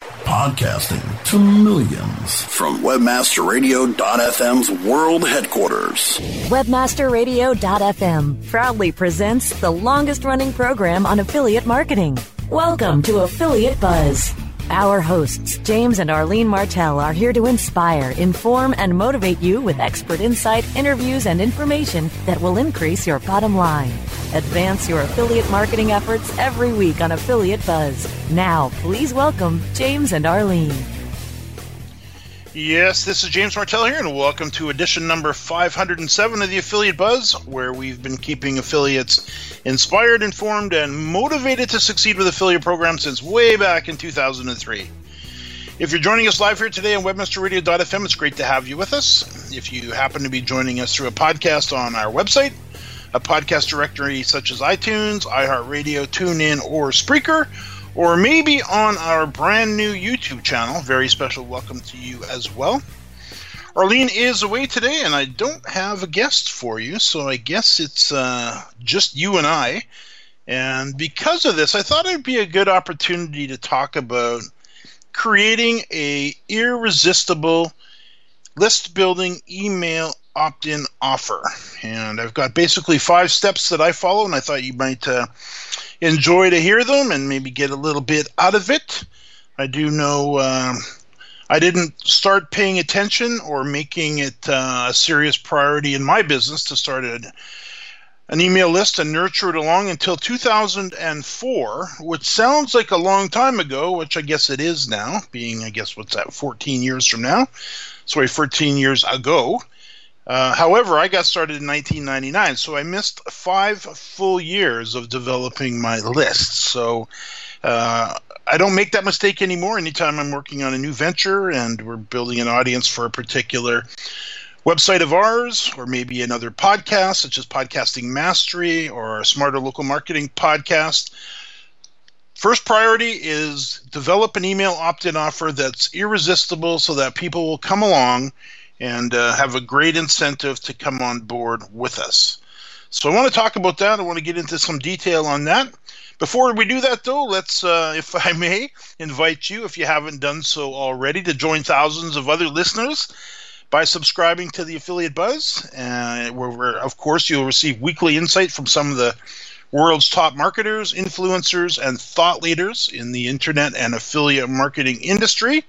Podcasting to millions from WebmasterRadio.fm's world headquarters. WebmasterRadio.fm proudly presents the longest running program on affiliate marketing. Welcome to Affiliate Buzz. Our hosts, James and Arlene Martell, are here to inspire, inform, and motivate you with expert insight, interviews, and information that will increase your bottom line. Advance your affiliate marketing efforts every week on Affiliate Buzz. Now, please welcome James and Arlene. Yes, this is James Martell here, and welcome to edition number 507 of the Affiliate Buzz, where we've been keeping affiliates inspired, informed, and motivated to succeed with affiliate programs since way back in 2003. If you're joining us live here today on WebmasterRadio.fm, it's great to have you with us. If you happen to be joining us through a podcast on our website, a podcast directory such as iTunes, iHeartRadio, TuneIn, or Spreaker, or maybe on our brand new YouTube channel. Very special welcome to you as well. Arlene is away today, and I don't have a guest for you, so I guess it's uh, just you and I. And because of this, I thought it'd be a good opportunity to talk about creating a irresistible list building email opt-in offer. And I've got basically five steps that I follow, and I thought you might uh, enjoy to hear them and maybe get a little bit out of it. I do know um, I didn't start paying attention or making it uh, a serious priority in my business to start a, an email list and nurture it along until 2004, which sounds like a long time ago, which I guess it is now, being, I guess, what's that, 14 years from now? Sorry, 14 years ago. Uh, however, I got started in 1999, so I missed five full years of developing my list. So uh, I don't make that mistake anymore. Anytime I'm working on a new venture and we're building an audience for a particular website of ours, or maybe another podcast, such as Podcasting Mastery or Smarter Local Marketing podcast. First priority is develop an email opt in offer that's irresistible so that people will come along and uh, have a great incentive to come on board with us. So I want to talk about that. I want to get into some detail on that. Before we do that, though, let's, uh, if I may, invite you, if you haven't done so already, to join thousands of other listeners by subscribing to the Affiliate Buzz, uh, where, where, of course, you'll receive weekly insight from some of the world's top marketers, influencers, and thought leaders in the internet and affiliate marketing industry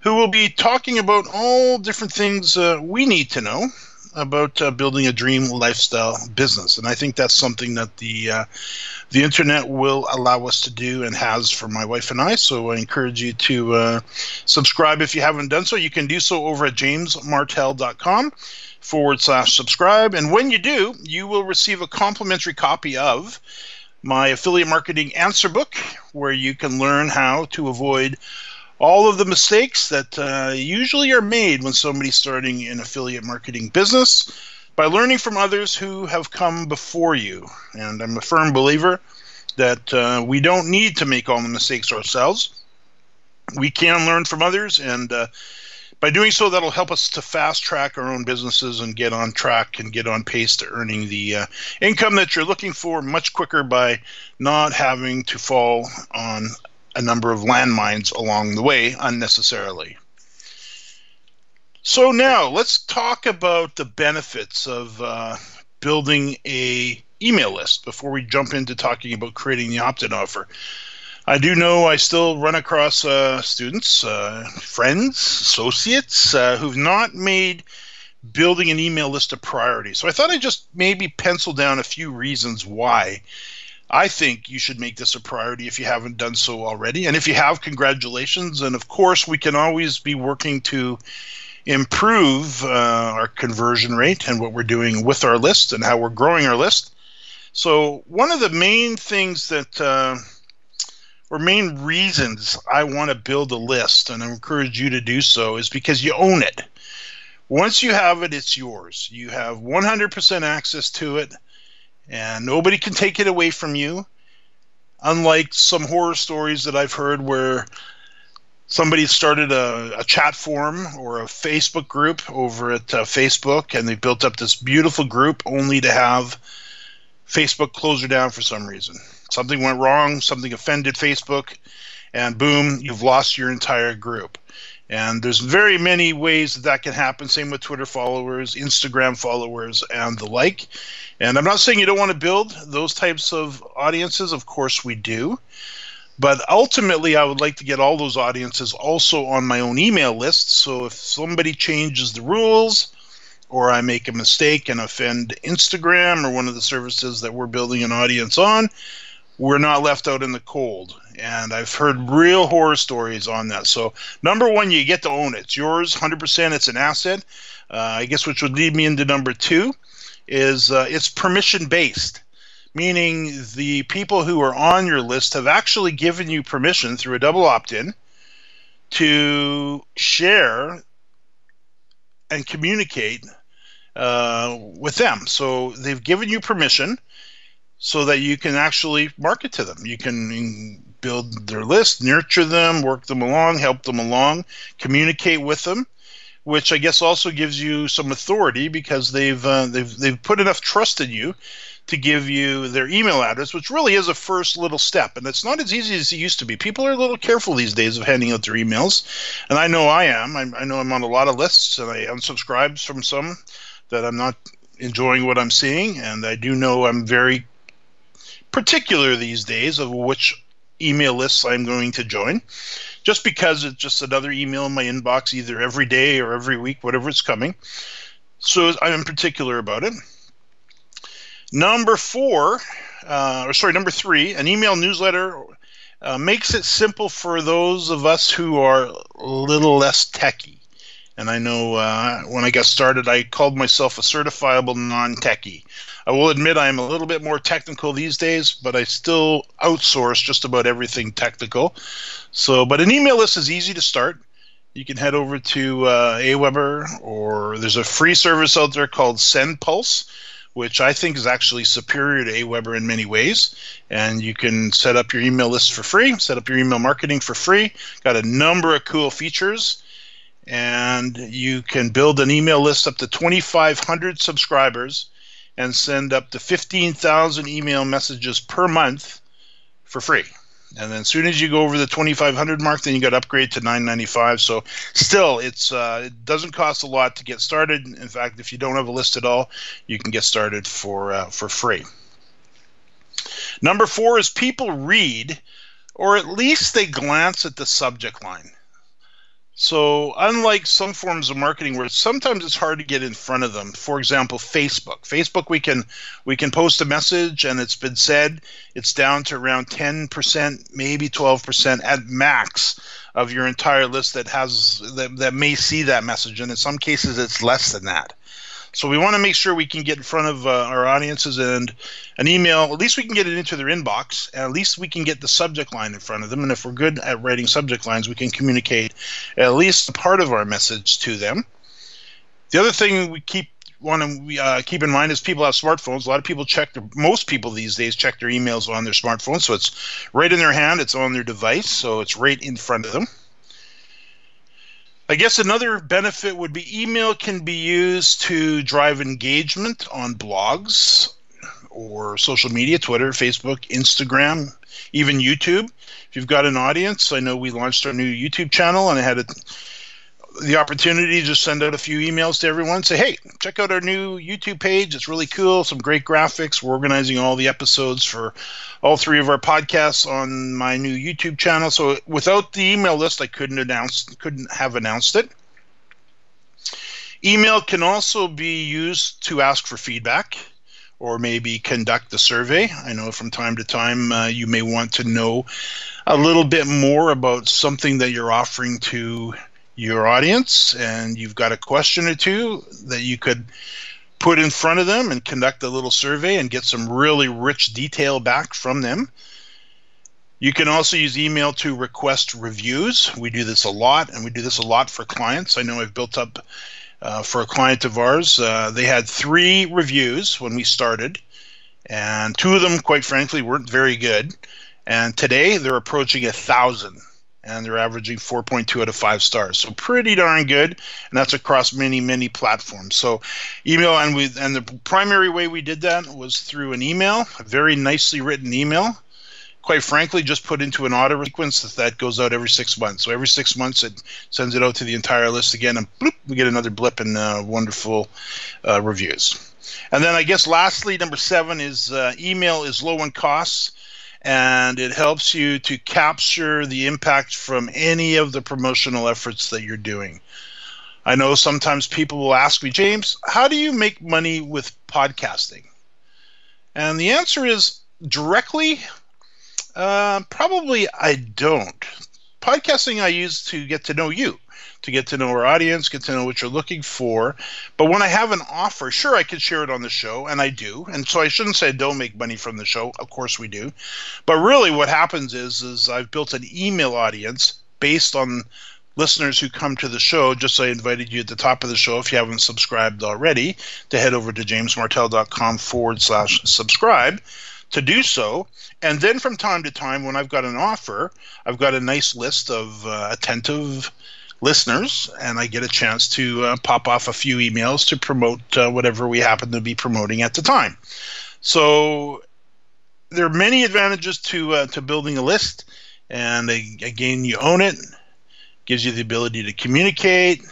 who will be talking about all different things uh, we need to know about uh, building a dream lifestyle business. And I think that's something that the uh, the internet will allow us to do and has for my wife and I. So I encourage you to uh, subscribe if you haven't done so. You can do so over at jamesmartell.com forward slash subscribe. And when you do, you will receive a complimentary copy of my affiliate marketing answer book, where you can learn how to avoid all of the mistakes that uh, usually are made when somebody's starting an affiliate marketing business by learning from others who have come before you. And I'm a firm believer that uh, we don't need to make all the mistakes ourselves. we can learn from others, and uh, by doing so, that'll help us to fast track our own businesses and get on track and get on pace to earning the uh, income that you're looking for much quicker by not having to fall on a number of landmines along the way unnecessarily. So now let's talk about the benefits of uh, building a email list before we jump into talking about creating the opt-in offer. I do know I still run across uh, students, uh, friends, associates uh, who've not made building an email list a priority. So I thought I'd just maybe pencil down a few reasons why I think you should make this a priority if you haven't done so already. And if you have, congratulations. And of course, we can always be working to improve uh, our conversion rate and what we're doing with our list and how we're growing our list. So, one of the main things that uh, or main reasons I want to build a list, and I encourage you to do so, is because you own it. Once you have it, it's yours. You have 100% access to it, and nobody can take it away from you. Unlike some horror stories that I've heard where somebody started a, a chat forum or a Facebook group over at uh, Facebook, and they built up this beautiful group only to have Facebook close her down for some reason something went wrong, something offended Facebook, and boom, you've lost your entire group. And there's very many ways that that can happen. Same with Twitter followers, Instagram followers, and the like. And I'm not saying you don't want to build those types of audiences. Of course, we do. But ultimately, I would like to get all those audiences also on my own email list. So if somebody changes the rules, or I make a mistake and offend Instagram or one of the services that we're building an audience on, we're not left out in the cold. And I've heard real horror stories on that. So, number one, you get to own it. It's yours, 100%. It's an asset. Uh, I guess which would lead me into number two is uh, it's permission based, meaning the people who are on your list have actually given you permission through a double opt in to share and communicate uh, with them. So they've given you permission so that you can actually market to them. You can build their list, nurture them, work them along, help them along, communicate with them, which I guess also gives you some authority because they've uh, they've they've put enough trust in you to give you their email address, which really is a first little step. And it's not as easy as it used to be. People are a little careful these days of handing out their emails, and I know I am. I, I know I'm on a lot of lists, and I unsubscribe from some that I'm not enjoying what I'm seeing, and I do know I'm very particular these days of which email lists I'm going to join, just because it's just another email in my inbox either every day or every week, whatever it's coming. So I'm in particular about it. Number four, uh, or sorry, number three, an email newsletter uh, makes it simple for those of us who are a little less techy. And I know uh, when I got started, I called myself a certifiable non techie. I will admit I am a little bit more technical these days, but I still outsource just about everything technical. So, but an email list is easy to start. You can head over to uh, Aweber, or there's a free service out there called SendPulse, which I think is actually superior to Aweber in many ways. And you can set up your email list for free, set up your email marketing for free. Got a number of cool features and you can build an email list up to 2,500 subscribers and send up to 15,000 email messages per month for free. And then as soon as you go over the 2,500 mark, then you got to upgrade to 995. So still, it's uh, it doesn't cost a lot to get started. In fact, if you don't have a list at all, you can get started for uh, for free. Number four is people read, or at least they glance at the subject line. So, unlike some forms of marketing where sometimes it's hard to get in front of them, for example, Facebook. Facebook, we can we can post a message and it's been said it's down to around 10%, maybe 12% at max of your entire list that has that, that may see that message, and in some cases it's less than that. So we want to make sure we can get in front of uh, our audiences and an email. At least we can get it into their inbox. and at least we can get the subject line in front of them. And if we're good at writing subject lines, we can communicate at least part of our message to them. The other thing we keep want to uh, keep in mind is people have smartphones. A lot of people check their, most people these days check their emails on their smartphone, so it's right in their hand. It's on their device, so it's right in front of them. I guess another benefit would be email can be used to drive engagement on blogs or social media, Twitter, Facebook, Instagram, even YouTube. If you've got an audience, I know we launched our new YouTube channel and I had a, the opportunity to send out a few emails to everyone, say, hey, check out our new YouTube page. It's really cool, some great graphics. We're organizing all the episodes for all three of our podcasts on my new YouTube channel. So without the email list, I couldn't announce couldn't have announced it. Email can also be used to ask for feedback or maybe conduct a survey. I know from time to time uh, you may want to know a little bit more about something that you're offering to your audience, and you've got a question or two that you could put in front of them and conduct a little survey and get some really rich detail back from them. You can also use email to request reviews. We do this a lot, and we do this a lot for clients. I know I've built up uh, for a client of ours. Uh, they had three reviews when we started, and two of them, quite frankly, weren't very good. And today they're approaching a thousand, and they're averaging 4.2 out of five stars. So pretty darn good, and that's across many, many platforms. So email, and we and the primary way we did that was through an email, a very nicely written email quite frankly, just put into an auto sequence that, that goes out every six months. So every six months, it sends it out to the entire list again, and bloop, we get another blip in uh, wonderful uh, reviews. And then I guess lastly, number seven is uh, email is low in costs, and it helps you to capture the impact from any of the promotional efforts that you're doing. I know sometimes people will ask me, James, how do you make money with podcasting? And the answer is directly uh, probably I don't. Podcasting I use to get to know you, to get to know our audience, get to know what you're looking for. But when I have an offer, sure, I could share it on the show, and I do. And so I shouldn't say I don't make money from the show. Of course we do. But really, what happens is, is I've built an email audience based on listeners who come to the show, just I invited you at the top of the show, if you haven't subscribed already, to head over to jamesmartell.com forward slash subscribe to do so. And then from time to time, when I've got an offer, I've got a nice list of uh, attentive listeners, and I get a chance to uh, pop off a few emails to promote uh, whatever we happen to be promoting at the time. So there are many advantages to uh, to building a list, and again, you own it. Gives you the ability to communicate.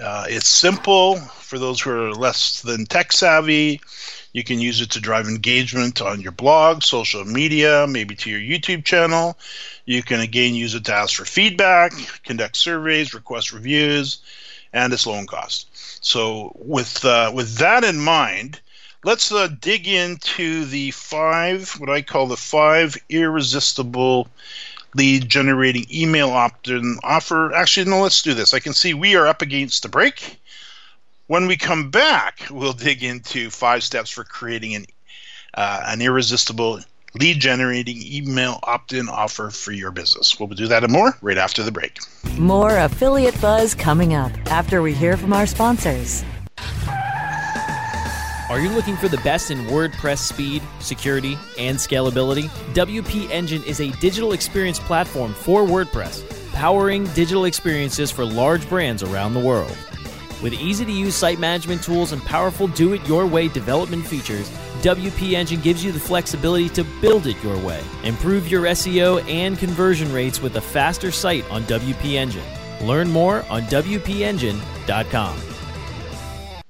Uh, it's simple for those who are less than tech savvy. You can use it to drive engagement on your blog, social media, maybe to your YouTube channel. You can again use it to ask for feedback, conduct surveys, request reviews, and it's low in cost. So with uh, with that in mind, let's uh, dig into the five what I call the five irresistible lead generating email opt-in offer. Actually, no, let's do this. I can see we are up against the break. When we come back, we'll dig into five steps for creating an uh, an irresistible lead generating email opt in offer for your business. We'll do that and more right after the break. More affiliate buzz coming up after we hear from our sponsors. Are you looking for the best in WordPress speed, security, and scalability? WP Engine is a digital experience platform for WordPress, powering digital experiences for large brands around the world. With easy to use site management tools and powerful do it your way development features, WP Engine gives you the flexibility to build it your way. Improve your SEO and conversion rates with a faster site on WP Engine. Learn more on WPEngine.com.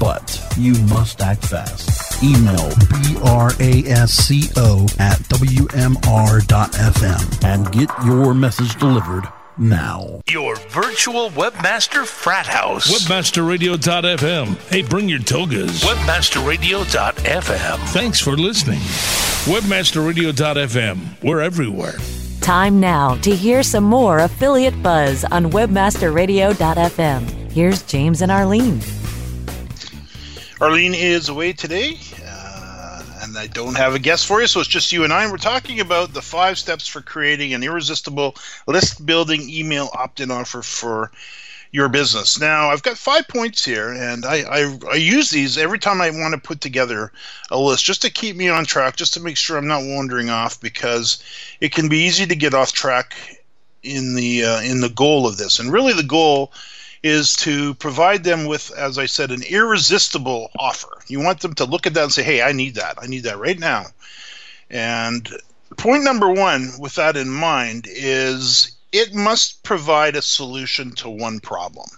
But you must act fast. Email brasco at wmr.fm and get your message delivered now. Your virtual webmaster frat house. Webmasterradio.fm. Hey, bring your togas. Webmasterradio.fm. Thanks for listening. Webmasterradio.fm. We're everywhere. Time now to hear some more affiliate buzz on webmasterradio.fm. Here's James and Arlene. Arlene is away today, uh, and I don't have a guest for you, so it's just you and I. We're talking about the five steps for creating an irresistible list building email opt in offer for your business. Now, I've got five points here, and I, I, I, use these every time I want to put together a list just to keep me on track, just to make sure I'm not wandering off, because it can be easy to get off track in the uh, in the goal of this. And really, the goal is to provide them with, as I said, an irresistible offer. You want them to look at that and say, "Hey, I need that. I need that right now." And point number one, with that in mind, is it must provide a solution to one problem.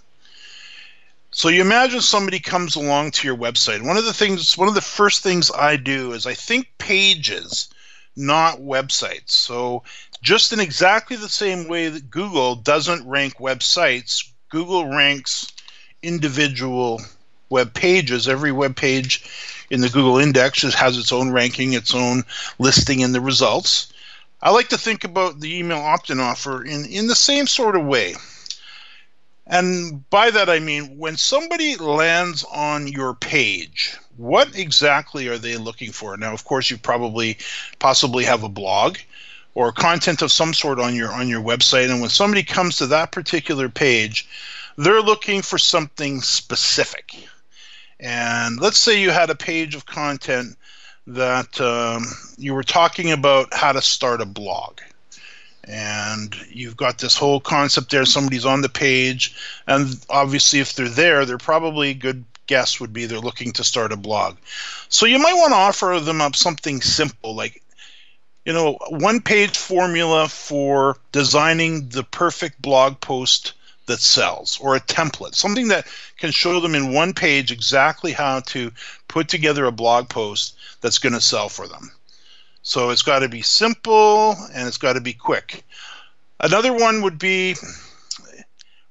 So you imagine somebody comes along to your website. One of the things, one of the first things I do is I think pages, not websites. So just in exactly the same way that Google doesn't rank websites, Google ranks individual web pages. Every web page in the Google index has its own ranking, its own listing in the results. I like to think about the email opt in offer in, in the same sort of way. And by that I mean when somebody lands on your page, what exactly are they looking for? Now, of course, you probably possibly have a blog or content of some sort on your on your website and when somebody comes to that particular page, they're looking for something specific. And let's say you had a page of content that um, you were talking about how to start a blog. And you've got this whole concept there. Somebody's on the page, and obviously, if they're there, they're probably a good guess would be they're looking to start a blog. So you might want to offer them up something simple like you know, one page formula for designing the perfect blog post that sells or a template, something that can show them in one page exactly how to put together a blog post that's going to sell for them. So it's got to be simple and it's got to be quick. Another one would be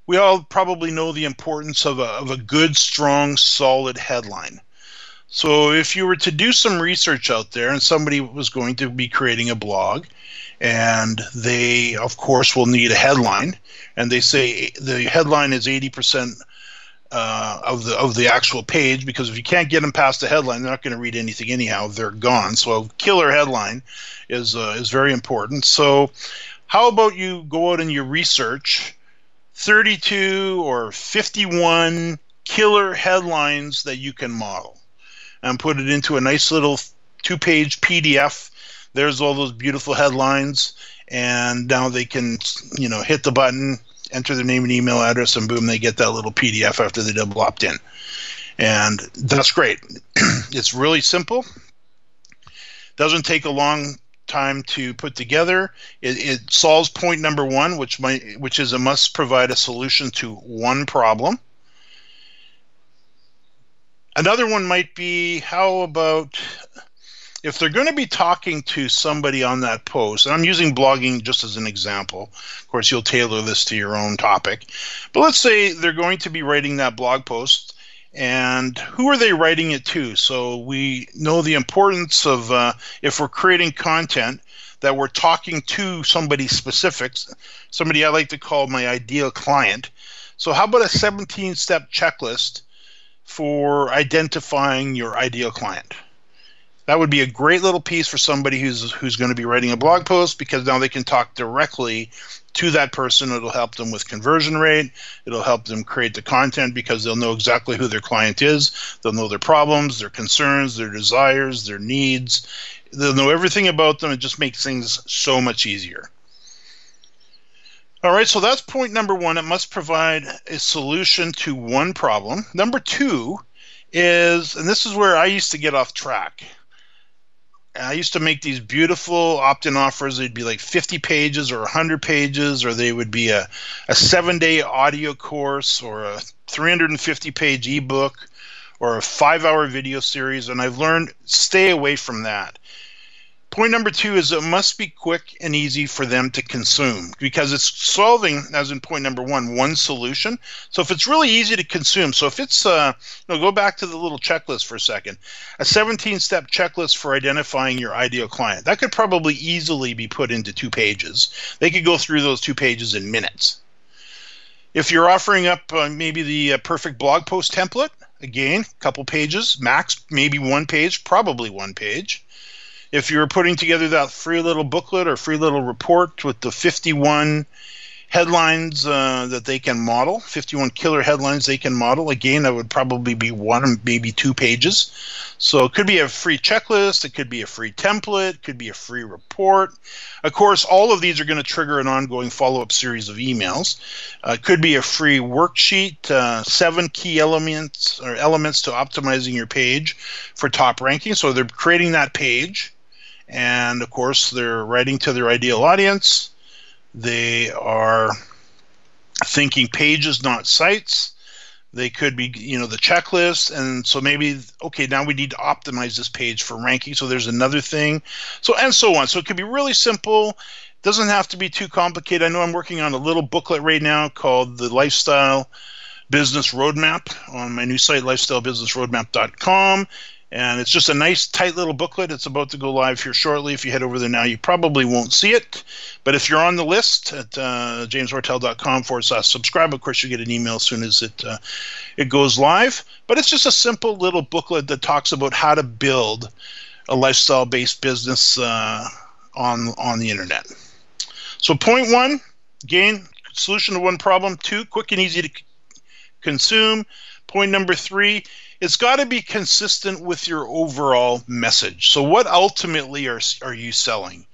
we all probably know the importance of a, of a good, strong, solid headline. So if you were to do some research out there and somebody was going to be creating a blog, and they, of course, will need a headline, and they say the headline is 80% uh, of the of the actual page because if you can't get them past the headline, they're not going to read anything anyhow. They're gone. So a killer headline is uh, is very important. So how about you go out and you research 32 or 51 killer headlines that you can model and put it into a nice little two-page PDF. There's all those beautiful headlines, and now they can you know hit the button enter their name and email address, and boom, they get that little PDF after they double opt in. And that's great. it's really simple. Doesn't take a long time to put together. It, it solves point number one, which might, which is it must provide a solution to one problem. Another one might be how about if they're going to be talking to somebody on that post, and I'm using blogging just as an example, of course, you'll tailor this to your own topic, but let's say they're going to be writing that blog post, and who are they writing it to? So we know the importance of uh, if we're creating content that we're talking to somebody specific, somebody I like to call my ideal client. So, how about a 17 step checklist for identifying your ideal client? that would be a great little piece for somebody who's who's going to be writing a blog post because now they can talk directly to that person. It'll help them with conversion rate. It'll help them create the content because they'll know exactly who their client is. They'll know their problems, their concerns, their desires, their needs. They'll know everything about them. It just makes things so much easier. All right, so that's point number one. It must provide a solution to one problem. Number two is, and this is where I used to get off track I used to make these beautiful opt-in offers. They'd be like 50 pages or 100 pages, or they would be a, a seven-day audio course or a 350-page ebook or a five-hour video series. And I've learned stay away from that. Point number two is it must be quick and easy for them to consume because it's solving, as in point number one, one solution. So if it's really easy to consume, so if it's, uh, you know, go back to the little checklist for a second, a 17 step checklist for identifying your ideal client, that could probably easily be put into two pages. They could go through those two pages in minutes. If you're offering up uh, maybe the uh, perfect blog post template, again, a couple pages, max, maybe one page, probably one page if you're putting together that free little booklet or free little report with the 51 headlines uh, that they can model, 51 killer headlines they can model, again, that would probably be one, maybe two pages. So it could be a free checklist, it could be a free template, it could be a free report. Of course, all of these are going to trigger an ongoing follow up series of emails. Uh, it could be a free worksheet, uh, seven key elements or elements to optimizing your page for top ranking. So they're creating that page and of course they're writing to their ideal audience. They are thinking pages not sites. They could be you know the checklist. And so maybe okay now we need to optimize this page for ranking. So there's another thing. So and so on. So it could be really simple. Doesn't have to be too complicated. I know i'm working on a little booklet right now called the lifestyle business roadmap on my new site lifestylebusinessroadmap.com and it's just a nice, tight little booklet. It's about to go live here shortly. If you head over there now, you probably won't see it. But if you're on the list at uh, jamesmartell.com forward slash subscribe, of course, you get an email as soon as it, uh, it goes live. But it's just a simple little booklet that talks about how to build a lifestyle based business uh, on, on the internet. So, point one gain, solution to one problem. Two, quick and easy to c- consume. Point number three, it's got to be consistent with your overall message. So, what ultimately are, are you selling?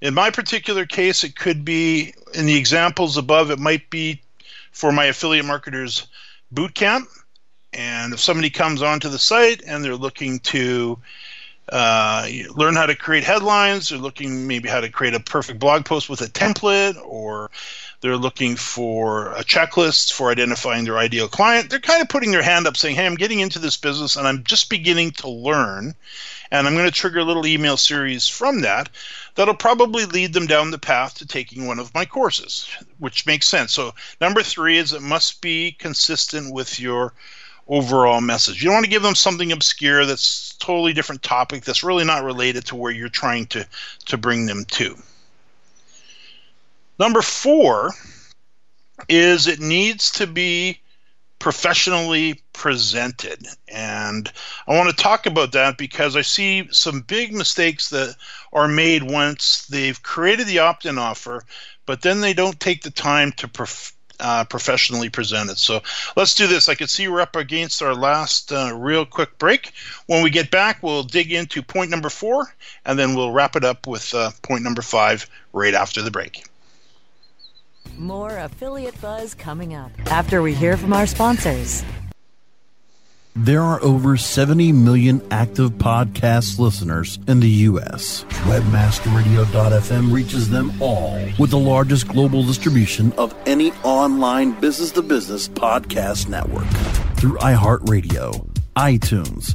In my particular case, it could be in the examples above, it might be for my affiliate marketers bootcamp. And if somebody comes onto the site and they're looking to uh, learn how to create headlines, they're looking maybe how to create a perfect blog post with a template, or they're looking for a checklist for identifying their ideal client. They're kind of putting their hand up saying, Hey, I'm getting into this business and I'm just beginning to learn. And I'm going to trigger a little email series from that that'll probably lead them down the path to taking one of my courses, which makes sense. So, number three is it must be consistent with your overall message. You don't want to give them something obscure that's totally different topic that's really not related to where you're trying to to bring them to. Number four is it needs to be professionally presented. And I want to talk about that because I see some big mistakes that are made once they've created the opt in offer, but then they don't take the time to prof- uh, professionally present it. So let's do this. I can see we're up against our last uh, real quick break. When we get back, we'll dig into point number four, and then we'll wrap it up with uh, point number five right after the break. More affiliate buzz coming up after we hear from our sponsors. There are over 70 million active podcast listeners in the U.S. Webmasterradio.fm reaches them all with the largest global distribution of any online business to business podcast network through iHeartRadio, iTunes,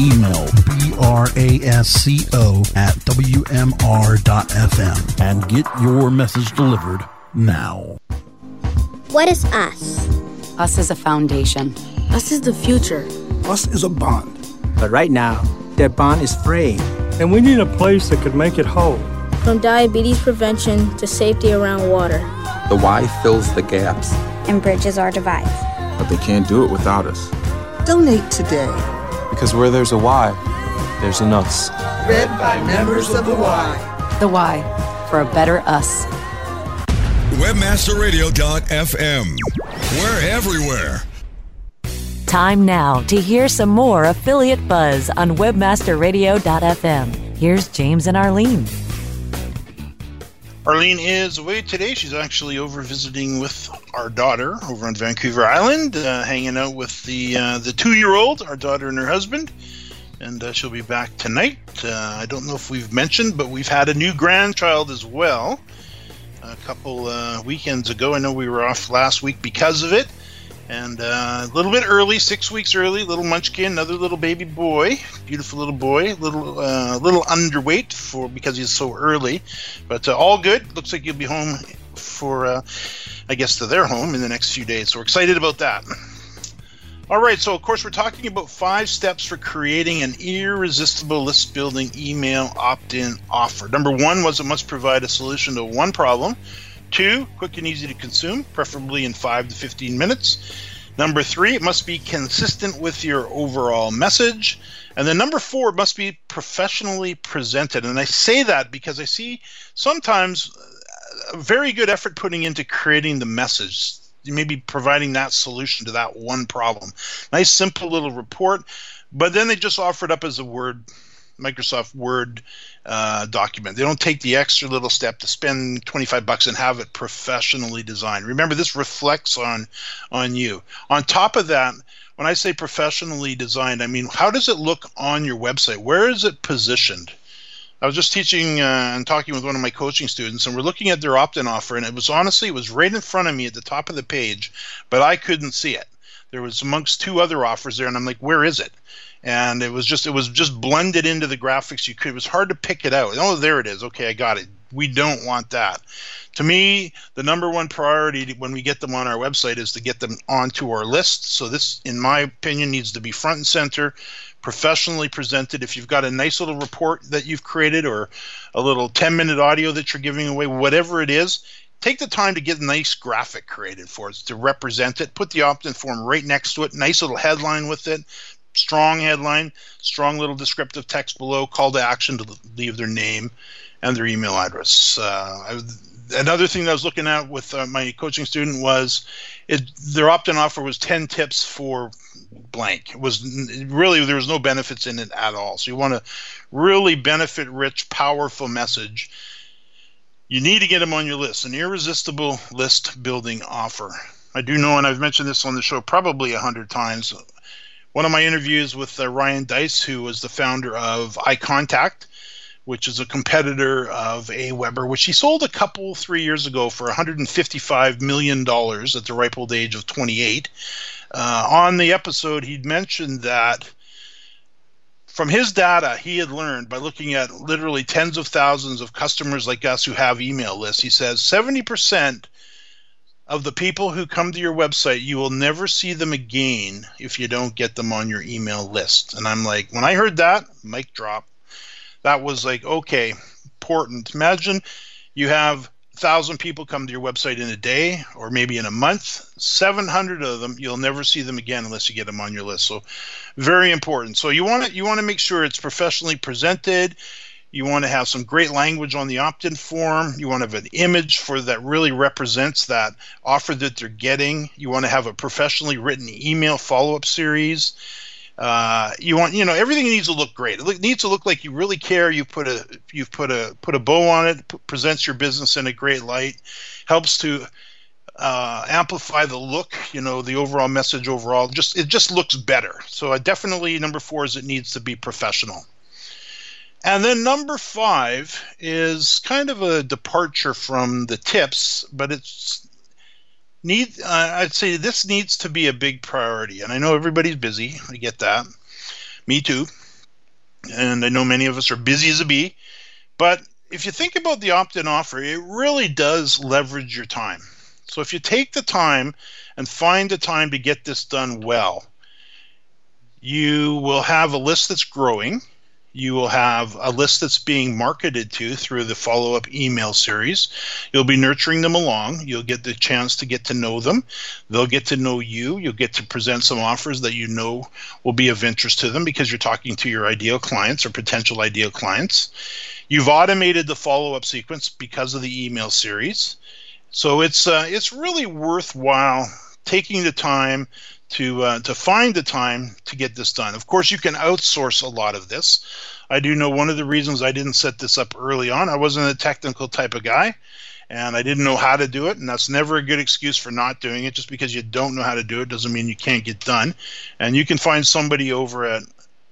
Email B-R-A-S-C-O at WMR.FM and get your message delivered now. What is us? Us is a foundation. Us is the future. Us is a bond. But right now, that bond is fraying. And we need a place that could make it whole. From diabetes prevention to safety around water. The Y fills the gaps and bridges our divides. But they can't do it without us. Donate today. Because where there's a Y, there's an us. Read by members of the Y. The Y for a better us. Webmasterradio.fm. We're everywhere. Time now to hear some more affiliate buzz on Webmasterradio.fm. Here's James and Arlene. Arlene is away today. She's actually over visiting with our daughter over on Vancouver Island, uh, hanging out with the uh, the two year old, our daughter and her husband. And uh, she'll be back tonight. Uh, I don't know if we've mentioned, but we've had a new grandchild as well. A couple uh, weekends ago, I know we were off last week because of it, and uh, a little bit early, six weeks early. Little Munchkin, another little baby boy, beautiful little boy, little uh, little underweight for because he's so early, but uh, all good. Looks like you'll be home for, uh, I guess, to their home in the next few days. So we're excited about that. All right, so of course we're talking about five steps for creating an irresistible list building email opt-in offer. Number one was it must provide a solution to one problem. Two, quick and easy to consume, preferably in 5 to 15 minutes. Number three, it must be consistent with your overall message. And then number four, must be professionally presented. And I say that because I see sometimes a very good effort putting into creating the message, maybe providing that solution to that one problem. Nice, simple little report, but then they just offer it up as a Word, Microsoft Word uh, document. They don't take the extra little step to spend 25 bucks and have it professionally designed. Remember, this reflects on on you. On top of that, when I say professionally designed, I mean how does it look on your website? Where is it positioned? I was just teaching uh, and talking with one of my coaching students, and we're looking at their opt-in offer, and it was honestly it was right in front of me at the top of the page, but I couldn't see it. There was amongst two other offers there, and I'm like, where is it? And it was just it was just blended into the graphics you could it was hard to pick it out. Oh there it is. Okay i got it. We don't want that. To me the number one priority when we get them on our website is to get them onto our list. So this in my opinion needs to be front and center professionally presented. If you've got a nice little report that you've created or a little 10 minute audio that you're giving away whatever it is take the time to get a nice graphic created for it to represent it. Put the opt-in form right next to it. Nice little headline with it strong headline, strong little descriptive text below, call to action to leave their name and their email address. Uh, I, another thing that I was looking at with uh, my coaching student was it, their opt-in offer was 10 tips for blank. It was really there was no benefits in it at all. So you want to really benefit rich, powerful message. You need to get them on your list, an irresistible list building offer. I do know, and I've mentioned this on the show probably a hundred times one of my interviews with uh, Ryan Dice, who was the founder of iContact, which is a competitor of AWeber, which he sold a couple, three years ago for $155 million at the ripe old age of 28. Uh, on the episode, he'd mentioned that from his data, he had learned by looking at literally tens of thousands of customers like us who have email lists. He says 70% of the people who come to your website, you will never see them again if you don't get them on your email list. And I'm like, when I heard that, mic drop. That was like, okay, important. Imagine you have thousand people come to your website in a day or maybe in a month. 700 of them, you'll never see them again unless you get them on your list. So, very important. So you want to you want to make sure it's professionally presented you want to have some great language on the opt-in form. You want to have an image for that really represents that offer that they're getting. You want to have a professionally written email follow-up series. Uh, you want you know everything needs to look great. It needs to look like you really care. You put a you've put a put a bow on it. P- presents your business in a great light. Helps to uh, amplify the look. You know the overall message overall. Just it just looks better. So I definitely number four is it needs to be professional. And then number five is kind of a departure from the tips, but it's need. Uh, I'd say this needs to be a big priority. And I know everybody's busy. I get that. Me too. And I know many of us are busy as a bee. But if you think about the opt-in offer, it really does leverage your time. So if you take the time and find the time to get this done well, you will have a list that's growing you will have a list that's being marketed to through the follow up email series. You'll be nurturing them along. You'll get the chance to get to know them. They'll get to know you. You'll get to present some offers that you know will be of interest to them because you're talking to your ideal clients or potential ideal clients. You've automated the follow up sequence because of the email series. So it's uh, it's really worthwhile taking the time to uh, to find the time to get this done. Of course, you can outsource a lot of this. I do know one of the reasons I didn't set this up early on. I wasn't a technical type of guy, and I didn't know how to do it. And that's never a good excuse for not doing it. Just because you don't know how to do it doesn't mean you can't get done. And you can find somebody over at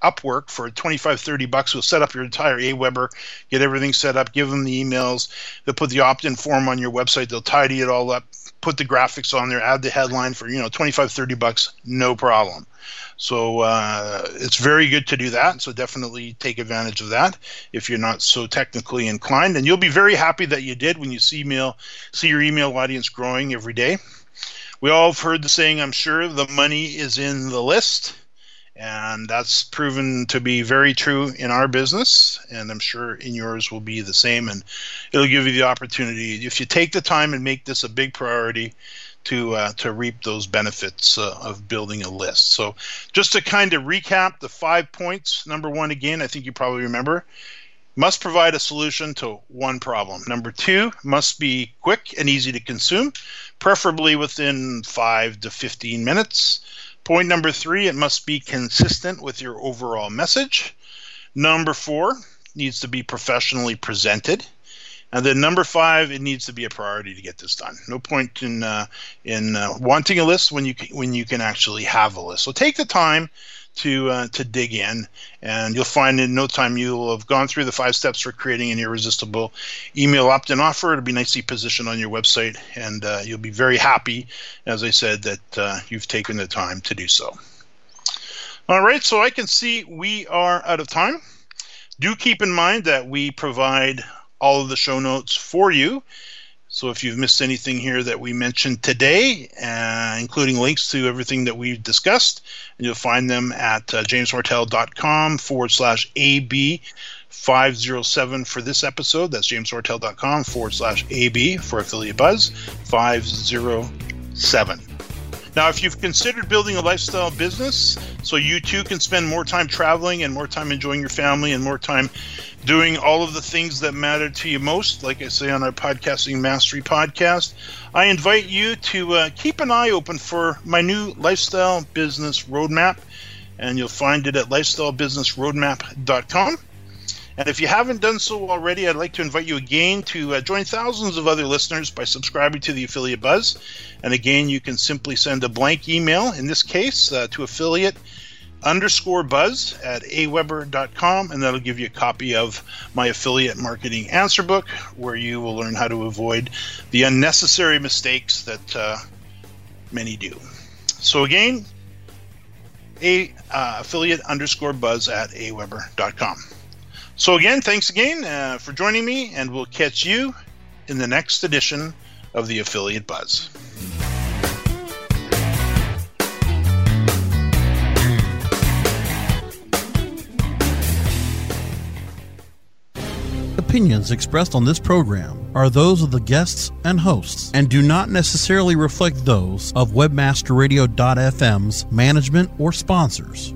Upwork for 25, 30 bucks will set up your entire Aweber, get everything set up, give them the emails. They'll put the opt-in form on your website. They'll tidy it all up, put the graphics on there, add the headline for, you know, 25, 30 bucks, no problem. So uh, it's very good to do that. So definitely take advantage of that if you're not so technically inclined, and you'll be very happy that you did when you see email, see your email audience growing every day. We all have heard the saying, I'm sure, the money is in the list. And that's proven to be very true in our business, and I'm sure in yours will be the same. And it'll give you the opportunity, if you take the time and make this a big priority, to uh, to reap those benefits uh, of building a list. So, just to kind of recap the five points. Number one, again, I think you probably remember, must provide a solution to one problem. Number two, must be quick and easy to consume, preferably within five to 15 minutes. Point number three, it must be consistent with your overall message. Number four, needs to be professionally presented. And then number five, it needs to be a priority to get this done. No point in uh, in uh, wanting a list when you can, when you can actually have a list. So take the time to uh, to dig in, and you'll find in no time you'll have gone through the five steps for creating an irresistible email opt-in offer. It'll be nicely positioned on your website, and uh, you'll be very happy, as I said, that uh, you've taken the time to do so. All right, so I can see we are out of time. Do keep in mind that we provide all of the show notes for you so if you've missed anything here that we mentioned today, uh, including links to everything that we've discussed, you'll find them at uh, jamesmartell.com forward slash AB 507 for this episode. That's jamesmartell.com forward slash AB for Affiliate Buzz 507. Now, if you've considered building a lifestyle business so you too can spend more time traveling and more time enjoying your family and more time doing all of the things that matter to you most, like I say on our Podcasting Mastery podcast, I invite you to uh, keep an eye open for my new lifestyle business roadmap. And you'll find it at lifestylebusinessroadmap.com. And if you haven't done so already, I'd like to invite you again to uh, join thousands of other listeners by subscribing to the Affiliate Buzz. And again, you can simply send a blank email, in this case, uh, to affiliate underscore buzz at aweber.com, and that'll give you a copy of my affiliate marketing answer book, where you will learn how to avoid the unnecessary mistakes that uh, many do. So again, a uh, affiliate underscore buzz at aweber.com. So, again, thanks again uh, for joining me, and we'll catch you in the next edition of the Affiliate Buzz. Opinions expressed on this program are those of the guests and hosts and do not necessarily reflect those of webmasterradio.fm's management or sponsors.